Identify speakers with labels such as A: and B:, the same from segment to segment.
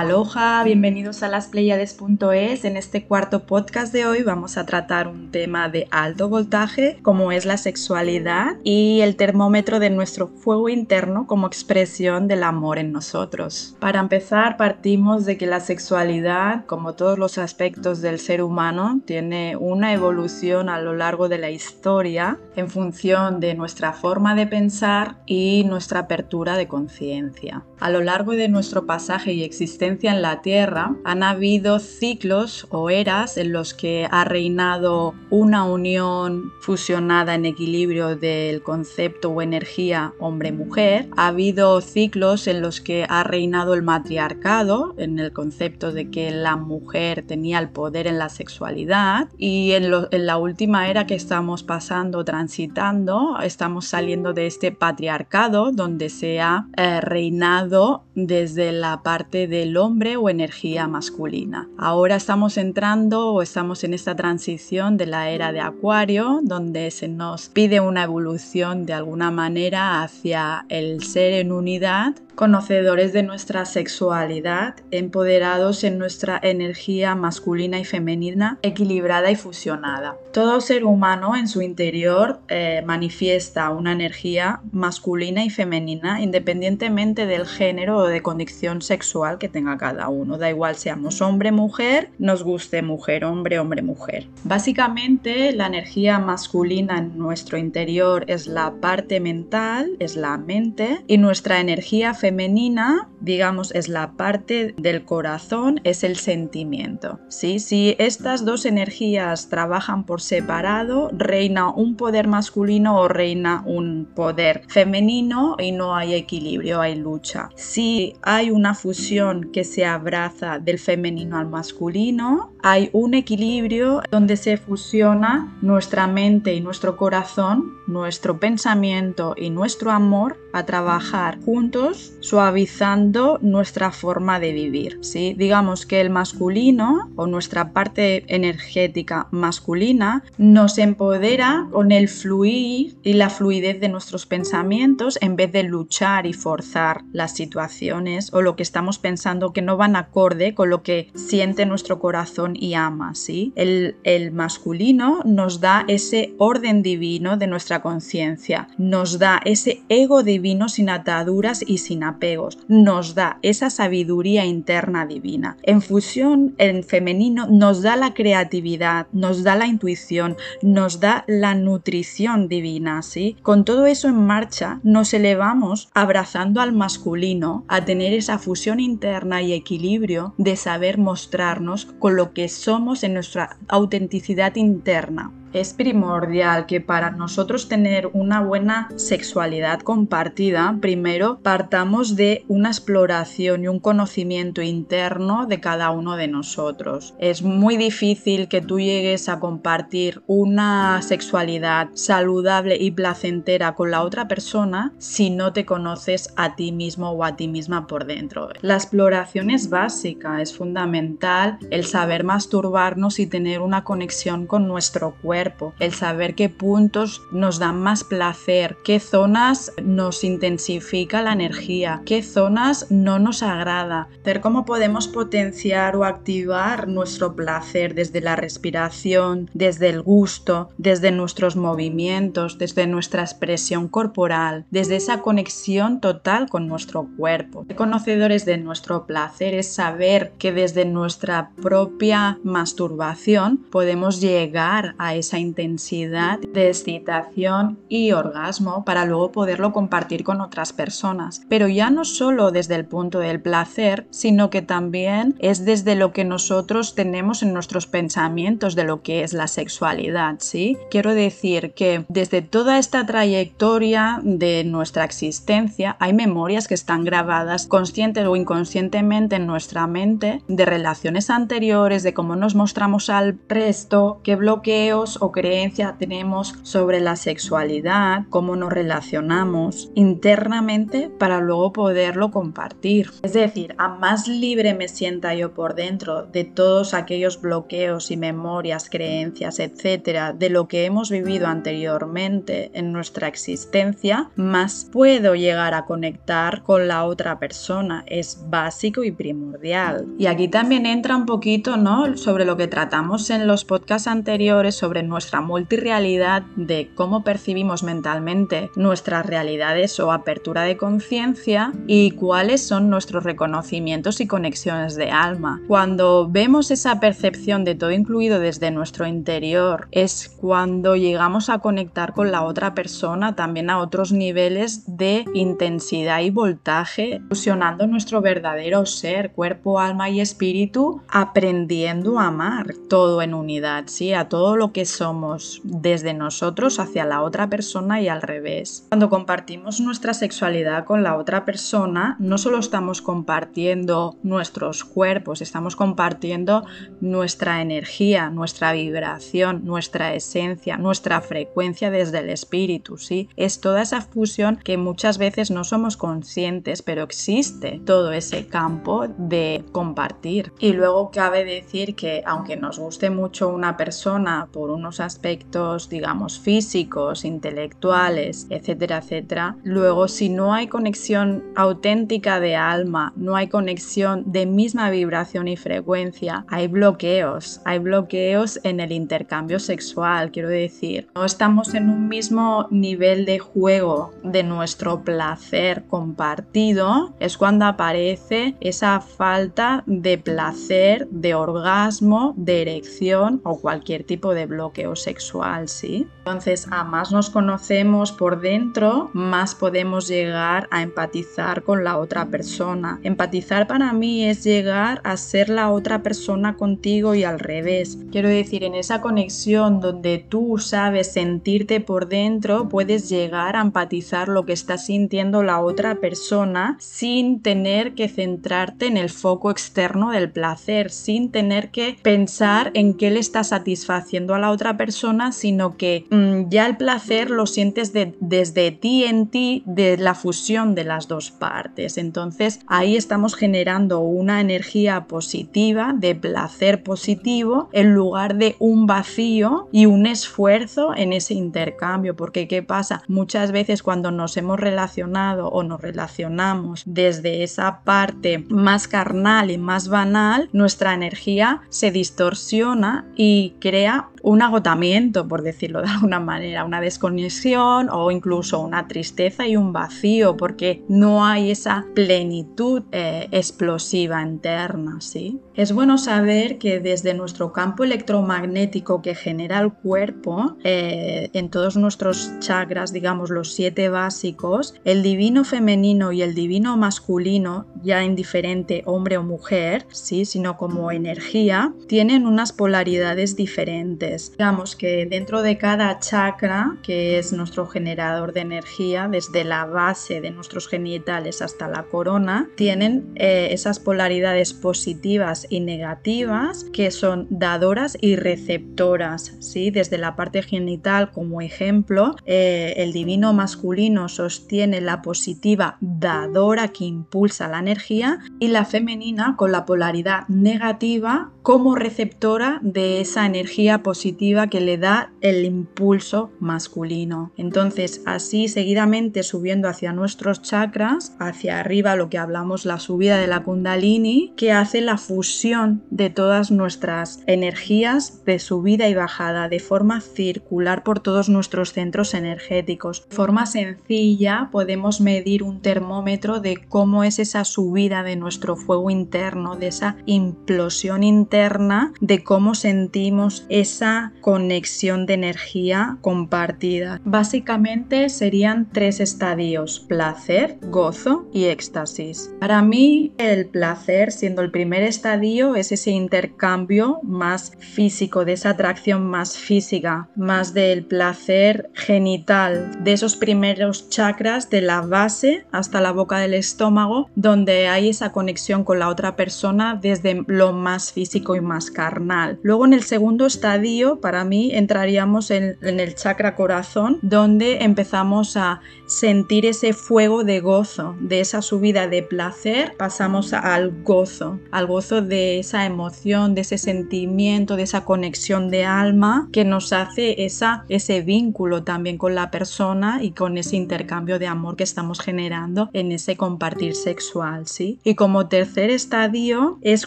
A: Aloha, bienvenidos a las Pleiades.es. En este cuarto podcast de hoy vamos a tratar un tema de alto voltaje, como es la sexualidad y el termómetro de nuestro fuego interno como expresión del amor en nosotros. Para empezar, partimos de que la sexualidad, como todos los aspectos del ser humano, tiene una evolución a lo largo de la historia en función de nuestra forma de pensar y nuestra apertura de conciencia. A lo largo de nuestro pasaje y existencia en la Tierra, han habido ciclos o eras en los que ha reinado una unión fusionada en equilibrio del concepto o energía hombre-mujer. Ha habido ciclos en los que ha reinado el matriarcado, en el concepto de que la mujer tenía el poder en la sexualidad. Y en, la última era que estamos pasando, transitando, estamos saliendo de este patriarcado donde se ha eh, reinado desde la parte del hombre o energía masculina. Ahora estamos entrando o estamos en esta transición de la era de Acuario, donde se nos pide una evolución de alguna manera hacia el ser en unidad conocedores de nuestra sexualidad, empoderados en nuestra energía masculina y femenina, equilibrada y fusionada. Todo ser humano en su interior eh, manifiesta una energía masculina y femenina independientemente del género o de condición sexual que tenga cada uno. Da igual seamos hombre, mujer, nos guste mujer, hombre, hombre, mujer. Básicamente la energía masculina en nuestro interior es la parte mental, es la mente, y nuestra energía femenina femenina, digamos, es la parte del corazón, es el sentimiento. ¿sí? Si estas dos energías trabajan por separado, reina un poder masculino o reina un poder femenino y no hay equilibrio, hay lucha. Si hay una fusión que se abraza del femenino al masculino, hay un equilibrio donde se fusiona nuestra mente y nuestro corazón, nuestro pensamiento y nuestro amor a trabajar juntos suavizando nuestra forma de vivir. ¿sí? Digamos que el masculino o nuestra parte energética masculina nos empodera con el fluir y la fluidez de nuestros pensamientos en vez de luchar y forzar las situaciones o lo que estamos pensando que no van acorde con lo que siente nuestro corazón y ama. ¿sí? El, el masculino nos da ese orden divino de nuestra conciencia, nos da ese ego divino sin ataduras y sin apegos, nos da esa sabiduría interna divina. En fusión, en femenino, nos da la creatividad, nos da la intuición, nos da la nutrición divina, ¿sí? Con todo eso en marcha, nos elevamos abrazando al masculino a tener esa fusión interna y equilibrio de saber mostrarnos con lo que somos en nuestra autenticidad interna. Es primordial que para nosotros tener una buena sexualidad compartida, primero partamos de una exploración y un conocimiento interno de cada uno de nosotros. Es muy difícil que tú llegues a compartir una sexualidad saludable y placentera con la otra persona si no te conoces a ti mismo o a ti misma por dentro. La exploración es básica, es fundamental el saber masturbarnos y tener una conexión con nuestro cuerpo el saber qué puntos nos dan más placer, qué zonas nos intensifica la energía, qué zonas no nos agrada, ver cómo podemos potenciar o activar nuestro placer desde la respiración, desde el gusto, desde nuestros movimientos, desde nuestra expresión corporal, desde esa conexión total con nuestro cuerpo. Conocedores de nuestro placer es saber que desde nuestra propia masturbación podemos llegar a esa intensidad de excitación y orgasmo para luego poderlo compartir con otras personas. Pero ya no solo desde el punto del placer, sino que también es desde lo que nosotros tenemos en nuestros pensamientos de lo que es la sexualidad, ¿sí? Quiero decir que desde toda esta trayectoria de nuestra existencia hay memorias que están grabadas consciente o inconscientemente en nuestra mente de relaciones anteriores, de cómo nos mostramos al resto, qué bloqueos o creencia tenemos sobre la sexualidad, cómo nos relacionamos internamente para luego poderlo compartir. Es decir, a más libre me sienta yo por dentro de todos aquellos bloqueos y memorias, creencias, etcétera, de lo que hemos vivido anteriormente en nuestra existencia, más puedo llegar a conectar con la otra persona. Es básico y primordial. Y aquí también entra un poquito, ¿no? Sobre lo que tratamos en los podcasts anteriores sobre nuestra multirealidad, de cómo percibimos mentalmente nuestras realidades o apertura de conciencia y cuáles son nuestros reconocimientos y conexiones de alma. Cuando vemos esa percepción de todo incluido desde nuestro interior, es cuando llegamos a conectar con la otra persona también a otros niveles de intensidad y voltaje, fusionando nuestro verdadero ser, cuerpo, alma y espíritu, aprendiendo a amar todo en unidad, ¿sí? A todo lo que somos desde nosotros hacia la otra persona y al revés. Cuando compartimos nuestra sexualidad con la otra persona, no solo estamos compartiendo nuestros cuerpos, estamos compartiendo nuestra energía, nuestra vibración, nuestra esencia, nuestra frecuencia desde el espíritu, ¿sí? Es toda esa fusión que muchas veces no somos conscientes, pero existe todo ese campo de compartir. Y luego cabe decir que aunque nos guste mucho una persona por unos aspectos, digamos, físicos, intelectuales, etcétera, etcétera, luego si no hay conexión auténtica de alma, no hay conexión de misma vibración y frecuencia, hay bloqueos, hay bloqueos en el intercambio sexual, quiero decir, no estamos en un mismo nivel de juego de nuestro placer compartido, es cuando aparece esa falta de placer, de orgasmo, de erección o cualquier tipo de bloqueo sexual, ¿sí? Entonces, a más nos conocemos por dentro, más podemos llegar a empatizar con la otra persona. Empatizar para mí es llegar a ser la otra persona contigo y al revés. Quiero decir, en esa conexión donde tú sabes sentirte por dentro, puedes llegar a empatizar lo que está sintiendo la otra persona sin tener que centrarte en el foco externo del placer, sin tener que pensar en qué le está satisfaciendo a la otra persona, sino que mm, ya el placer lo sientes desde ti en ti, de la fusión de las dos partes. Entonces ahí estamos generando una energía positiva, de placer positivo, en lugar de un vacío y un esfuerzo en ese intercambio. Porque ¿qué pasa? Muchas veces cuando nos hemos relacionado o nos relacionamos desde esa parte más carnal y más banal, nuestra energía se distorsiona y crea un agotamiento, por decirlo de alguna manera, una desconexión o incluso una tristeza y un vacío, porque no hay esa plenitud eh, explosiva interna, ¿sí? Es bueno saber que desde nuestro campo electromagnético que genera el cuerpo, eh, en todos nuestros chakras, digamos los siete básicos, el divino femenino y el divino masculino, ya indiferente hombre o mujer, ¿sí? sino como energía, tienen unas polaridades diferentes. Digamos que dentro de cada chakra, que es nuestro generador de energía, desde la base de nuestros genitales hasta la corona, tienen eh, esas polaridades positivas y negativas que son dadoras y receptoras. ¿sí? Desde la parte genital, como ejemplo, eh, el divino masculino sostiene la positiva dadora que impulsa la energía y la femenina con la polaridad negativa como receptora de esa energía positiva que le da el impulso masculino. Entonces, así seguidamente subiendo hacia nuestros chakras, hacia arriba lo que hablamos, la subida de la kundalini, que hace la fusión de todas nuestras energías de subida y bajada de forma circular por todos nuestros centros energéticos. De forma sencilla podemos medir un termómetro de cómo es esa subida de nuestro fuego interno, de esa implosión interna, de cómo sentimos esa conexión de energía compartida. Básicamente serían tres estadios, placer, gozo y éxtasis. Para mí el placer, siendo el primer estadio, es ese intercambio más físico, de esa atracción más física, más del placer genital, de esos primeros chakras de la base hasta la boca del estómago, donde hay esa conexión con la otra persona desde lo más físico y más carnal. Luego en el segundo estadio estadio para mí entraríamos en, el chakra corazón, donde empezamos a sentir ese fuego de gozo, de esa subida de placer, pasamos al gozo, al gozo de esa emoción, de ese sentimiento, de esa conexión de alma que nos hace esa, ese vínculo también con la persona y con ese intercambio de amor que estamos generando en ese compartir sexual, ¿sí? Y como tercer estadio es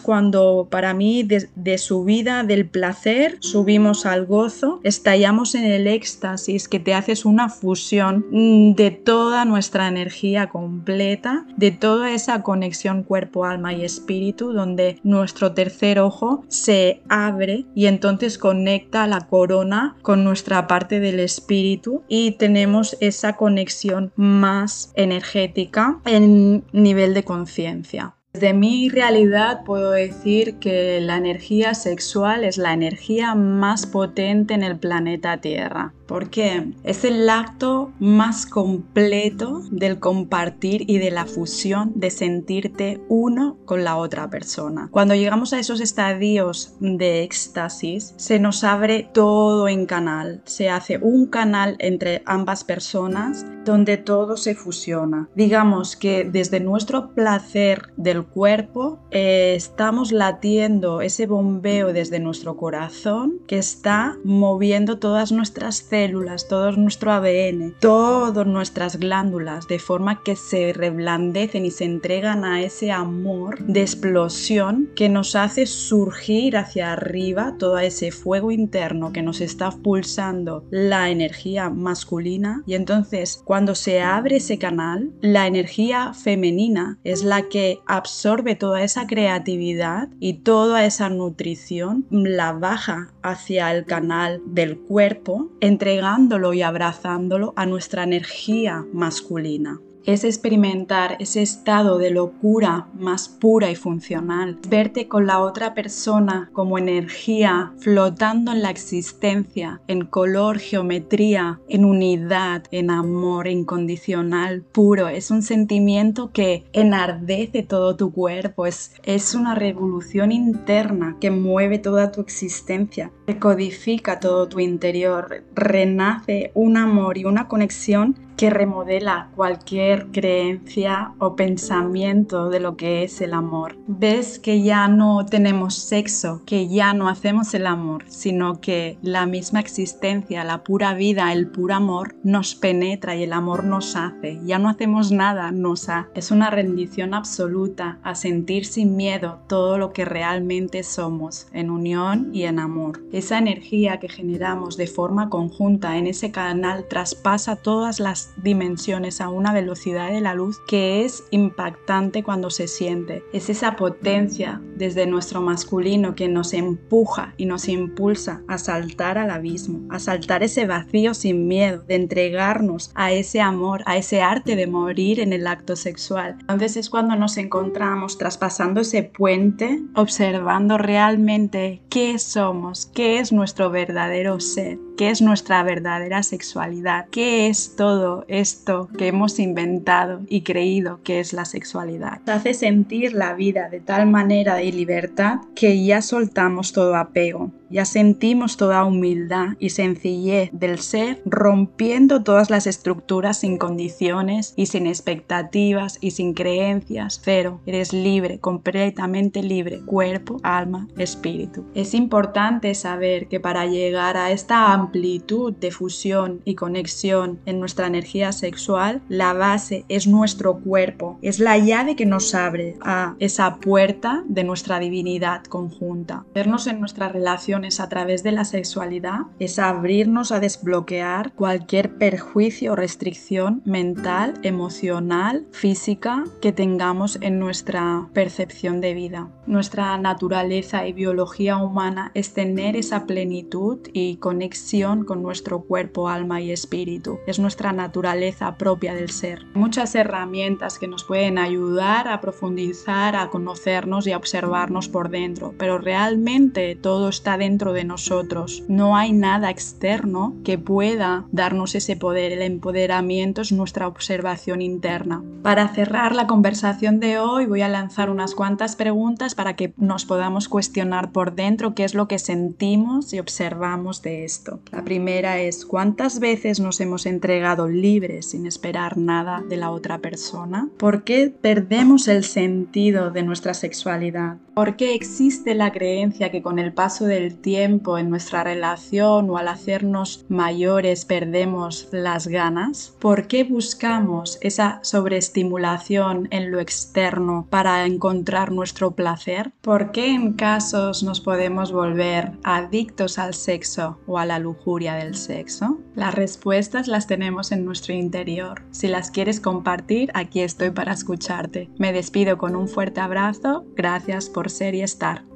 A: cuando para mí de, de subida del placer subimos al gozo, estallamos en el éxtasis que te haces una fusión mm, de toda nuestra energía completa, de toda esa conexión cuerpo, alma y espíritu, donde nuestro tercer ojo se abre y entonces conecta la corona con nuestra parte del espíritu y tenemos esa conexión más energética en nivel de conciencia. Desde mi realidad puedo decir que la energía sexual es la energía más potente en el planeta Tierra porque es el acto más completo del compartir y de la fusión de sentirte uno con la otra persona. Cuando llegamos a esos estadios de éxtasis, se nos abre todo en canal, se hace un canal entre ambas personas donde todo se fusiona. Digamos que desde nuestro placer del cuerpo eh, estamos latiendo ese bombeo desde nuestro corazón que está moviendo todas nuestras células, todo nuestro ADN, todas nuestras glándulas, de forma que se reblandecen y se entregan a ese amor de explosión que nos hace surgir hacia arriba todo ese fuego interno que nos está pulsando la energía masculina. Y entonces cuando se abre ese canal, la energía femenina es la que absorbe toda esa creatividad y toda esa nutrición, la baja hacia el canal del cuerpo, entregándolo y abrazándolo a nuestra energía masculina es experimentar ese estado de locura más pura y funcional, verte con la otra persona como energía flotando en la existencia, en color, geometría, en unidad, en amor incondicional, puro. Es un sentimiento que enardece todo tu cuerpo, es, es una revolución interna que mueve toda tu existencia, que codifica todo tu interior, renace un amor y una conexión que remodela cualquier creencia o pensamiento de lo que es el amor. Ves que ya no tenemos sexo, que ya no hacemos el amor, sino que la misma existencia, la pura vida, el puro amor nos penetra y el amor nos hace. Ya no hacemos nada, nos hace. Es una rendición absoluta a sentir sin miedo todo lo que realmente somos en unión y en amor. Esa energía que generamos de forma conjunta en ese canal traspasa todas las dimensiones a una velocidad de la luz que es impactante cuando se siente. Es esa potencia desde nuestro masculino que nos empuja y nos impulsa a saltar al abismo, a saltar ese vacío sin miedo, de entregarnos a ese amor, a ese arte de morir en el acto sexual. Entonces es cuando nos encontramos traspasando ese puente, observando realmente qué somos, qué es nuestro verdadero ser, qué es nuestra verdadera sexualidad, qué es todo esto que hemos inventado y creído que es la sexualidad. Te hace sentir la vida de tal manera de libertad que ya soltamos todo apego, ya sentimos toda humildad y sencillez del ser rompiendo todas las estructuras sin condiciones y sin expectativas y sin creencias, pero eres libre, completamente libre, cuerpo, alma, espíritu. Es importante saber que para llegar a esta amplitud de fusión y conexión en nuestra energía sexual, la base es nuestro cuerpo, es la llave que nos abre a esa puerta de nuestra divinidad conjunta. Vernos en nuestras relaciones a través de la sexualidad es abrirnos a desbloquear cualquier perjuicio o restricción mental, emocional, física que tengamos en nuestra percepción de vida. Nuestra naturaleza y biología humana es tener esa plenitud y conexión con nuestro cuerpo, alma y espíritu. Es nuestra naturaleza propia del ser. Muchas herramientas que nos pueden ayudar a profundizar, a conocernos y a observarnos por dentro, pero realmente todo está dentro de nosotros. No hay nada externo que pueda darnos ese poder. El empoderamiento es nuestra observación interna. Para cerrar la conversación de hoy voy a lanzar unas cuantas preguntas para que nos podamos cuestionar por dentro qué es lo que sentimos y observamos de esto. La primera es ¿cuántas veces nos hemos entregado libres sin esperar nada de la otra persona? ¿Por qué perdemos el sentido de nuestra sexualidad? ¿Por qué existe la creencia que con el paso del tiempo en nuestra relación o al hacernos mayores perdemos las ganas? ¿Por qué buscamos esa sobreestimulación en lo externo para encontrar nuestro placer? ¿Por qué en casos nos podemos volver adictos al sexo o a la lujuria del sexo? Las respuestas las tenemos en nuestro interior. Si las quieres compartir, aquí estoy para escucharte. Me despido con un fuerte abrazo. Gracias por ser y estar.